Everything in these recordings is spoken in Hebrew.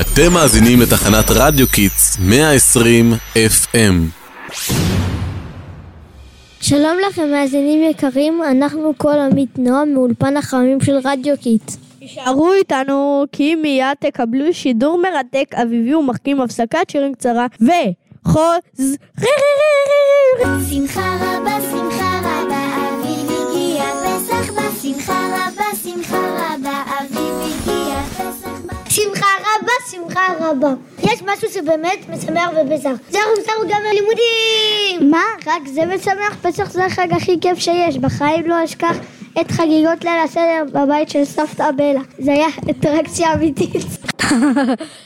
אתם מאזינים לתחנת רדיו קידס 120 FM. שלום לכם מאזינים יקרים, אנחנו כל עמית נועם מאולפן החמים של רדיו קידס. תישארו איתנו כי מיד תקבלו שידור מרתק אביבי ומחכים הפסקת שירים קצרה וחוז... שמחה רבה, שמחה רבה, שמחה רבה. יש משהו שבאמת משמח בפסח. זהו, זהו גם הלימודים! מה? רק זה משמח? פסח זה החג הכי כיף שיש. בחיים לא אשכח את חגיגות ליל הסדר בבית של סבתא בלה. זה היה אטרקציה אמיתית.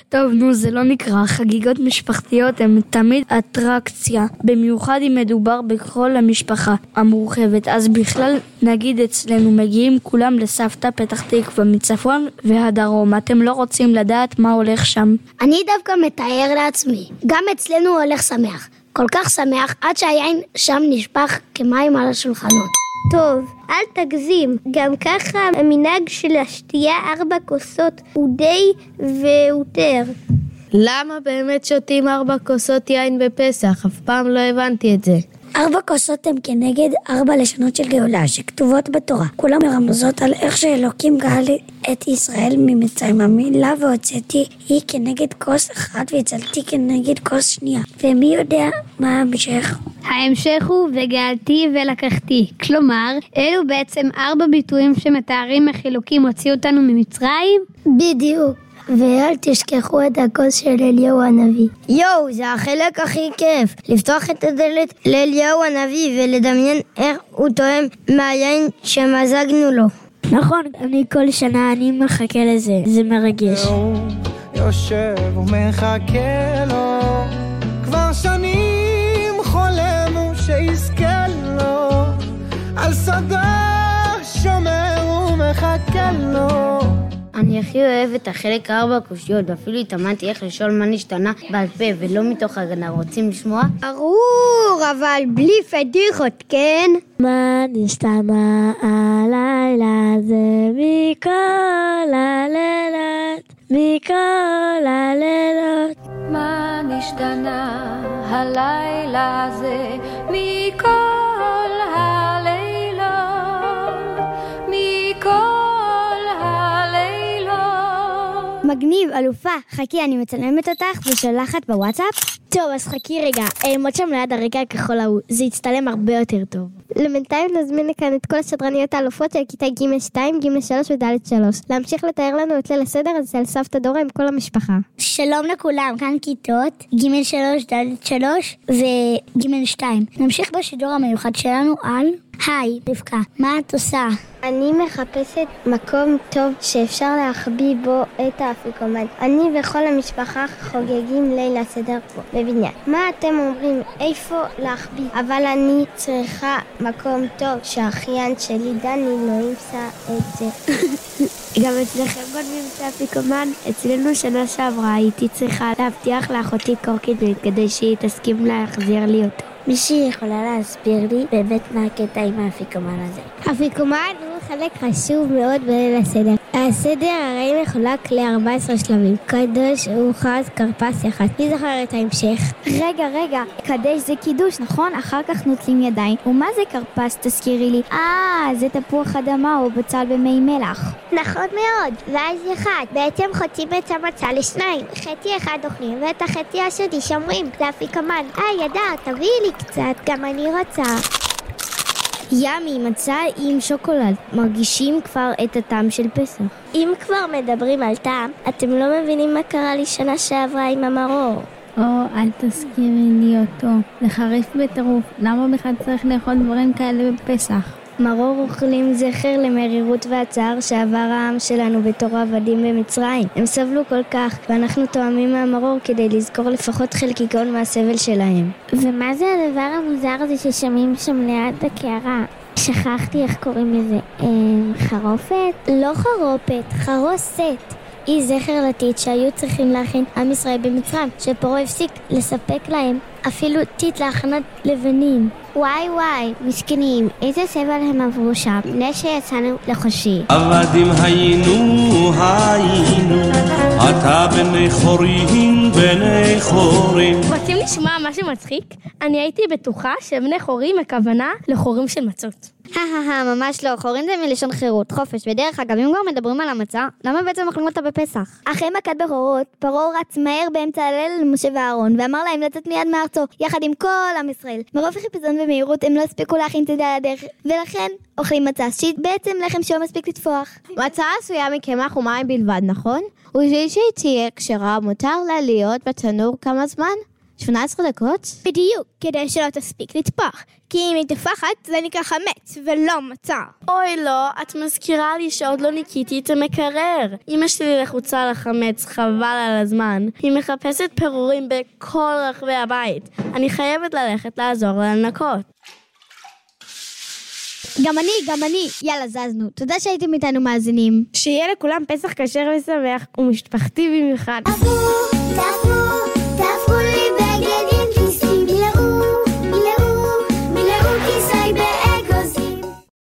טוב, נו, זה לא נקרא. חגיגות משפחתיות הן תמיד אטרקציה. במיוחד אם מדובר בכל המשפחה המורחבת. אז בכלל, נגיד אצלנו מגיעים כולם לסבתא פתח תקווה מצפון והדרום. אתם לא רוצים לדעת מה הולך שם. אני דווקא מתאר לעצמי. גם אצלנו הולך שמח. כל כך שמח עד שהיין שם נשפך כמים על השולחנות. טוב, אל תגזים. גם ככה המנהג של השתייה ארבע כוסות הוא די והותר. למה באמת שותים ארבע כוסות יין בפסח? אף פעם לא הבנתי את זה. ארבע כוסות הם כנגד ארבע לשונות של גאולה שכתובות בתורה. כולם מרמזות על איך שאלוקים גאל את ישראל ממצרים. המילה והוצאתי היא כנגד כוס אחת והצלתי כנגד כוס שנייה. ומי יודע מה ההמשך? ההמשך הוא וגאלתי ולקחתי. כלומר, אלו בעצם ארבע ביטויים שמתארים איך אלוקים הוציא אותנו ממצרים? בדיוק. ואל תשכחו את הכוס של אליהו הנביא. יואו, זה החלק הכי כיף. לפתוח את הדלת לאליהו הנביא ולדמיין איך הוא טועם מהיין שמזגנו לו. נכון, אני כל שנה, אני מחכה לזה, זה מרגש. יושב ומחכה לו אני הכי אוהב את החלק ארבע הקושיות, ואפילו התאמנתי איך לשאול מה נשתנה בעל פה ולא מתוך הגנה. רוצים לשמוע? ברור, אבל בלי פדיחות, כן? מה נשתנה הלילה זה מכל הלילות, מכל הלילות. מה נשתנה הלילה הזה מכל מגניב, אלופה. חכי, אני מצלמת אותך ושולחת בוואטסאפ? טוב, אז חכי רגע, אעמוד שם ליד הרקע הכחול ההוא, זה יצטלם הרבה יותר טוב. לבינתיים נזמין לכאן את כל השדרניות האלופות של כיתה ג'2, ג'3 וד'3. להמשיך לתאר לנו את ליל הסדר אצל סבתא דורה עם כל המשפחה. שלום לכולם, כאן כיתות ג'3, ד'3 וג'2. נמשיך בשידור המיוחד שלנו על... היי, רבקה, מה את עושה? אני מחפשת מקום טוב שאפשר להחביא בו את האפיקומן. אני וכל המשפחה חוגגים ליל הסדר פה, בבניין. מה אתם אומרים? איפה להחביא? אבל אני צריכה מקום טוב שהאחיין שלי דני לא ימצא את זה. גם אצלכם גונבים את האפיקומן? אצלנו שנה שעברה הייתי צריכה להבטיח לאחותי קורקינט כדי שהיא תסכים להחזיר לי אותו. מישהי יכולה להסביר לי באמת מה הקטע עם האפיקומן הזה? אפיקומן חלק חשוב מאוד בליל הסדר. הסדר הרי מחולק ל-14 שלבים. קדוש, אוחז, כרפס, יחד. מי זוכר את ההמשך? רגע, רגע, קדש זה קידוש, נכון? אחר כך נוטלים ידיים. ומה זה כרפס, תזכירי לי? אה, זה תפוח אדמה או בצל במי מלח. נכון מאוד, ואז אחד. בעצם חוצים את המצה לשניים. חצי אחד אוכלים ואת החצי השני שומרים. זה אפיקומן. היי, ידע, תביאי לי קצת, גם אני רוצה. ימי, מצה עם שוקולד. מרגישים כבר את הטעם של פסח. אם כבר מדברים על טעם, אתם לא מבינים מה קרה לי שנה שעברה עם המרור. או, אל תזכירי לי אותו. זה חריף בטירוף. למה בכלל צריך לאכול דברים כאלה בפסח? מרור אוכלים זכר למרירות והצער שעבר העם שלנו בתור עבדים במצרים. הם סבלו כל כך, ואנחנו טועמים מהמרור כדי לזכור לפחות חלקיקון מהסבל שלהם. ומה זה הדבר המוזר הזה ששומעים שם ליד הקערה? שכחתי איך קוראים לזה. אה, חרופת? לא חרופת, חרוסת. היא זכר לטיט שהיו צריכים להכין עם ישראל במצרים, שפרעה הפסיק לספק להם אפילו טיט להכנת לבנים. וואי וואי, מסכנים, איזה סבל הם עברו שם, לפני שיצאנו לחושי. עבדים היינו היינו אתה בני חורים, בני חורים. רוצים לשמוע משהו מצחיק? אני הייתי בטוחה שבני חורים הכוונה לחורים של מצות. הא ממש לא, חורים זה מלשון חירות, חופש, ודרך אגב, אם כבר מדברים על המצה, למה בעצם אוכלים אותה בפסח? אחרי מכת בכורות, פרעה רץ מהר באמצע הליל למשה ואהרון, ואמר להם לצאת מיד מארצו, יחד עם כל עם ישראל. מרוב חיפזון ומהירות הם לא הספיקו להכין צידה לדרך, ולכן אוכלים מצה, שהיא בעצם לחם שלא מספיק לטפוח. מצה עשויה מקמח ומים בלבד, נכון? ובשביל שהיא תהיה כשרה, מותר לה להיות בתנור כמה זמן? 18 דקות? בדיוק, כדי שלא תספיק לטפוח. כי אם היא טפחת, זה נקרא חמץ, ולא מצה. אוי לא, את מזכירה לי שעוד לא ניקיתי את המקרר. אמא שלי לחוצה על החמץ, חבל על הזמן. היא מחפשת פירורים בכל רחבי הבית. אני חייבת ללכת לעזור לה לנקות. גם אני, גם אני. יאללה, זזנו. תודה שהייתם איתנו מאזינים. שיהיה לכולם פסח כשר ושמח ומשפחתי במיוחד. עבור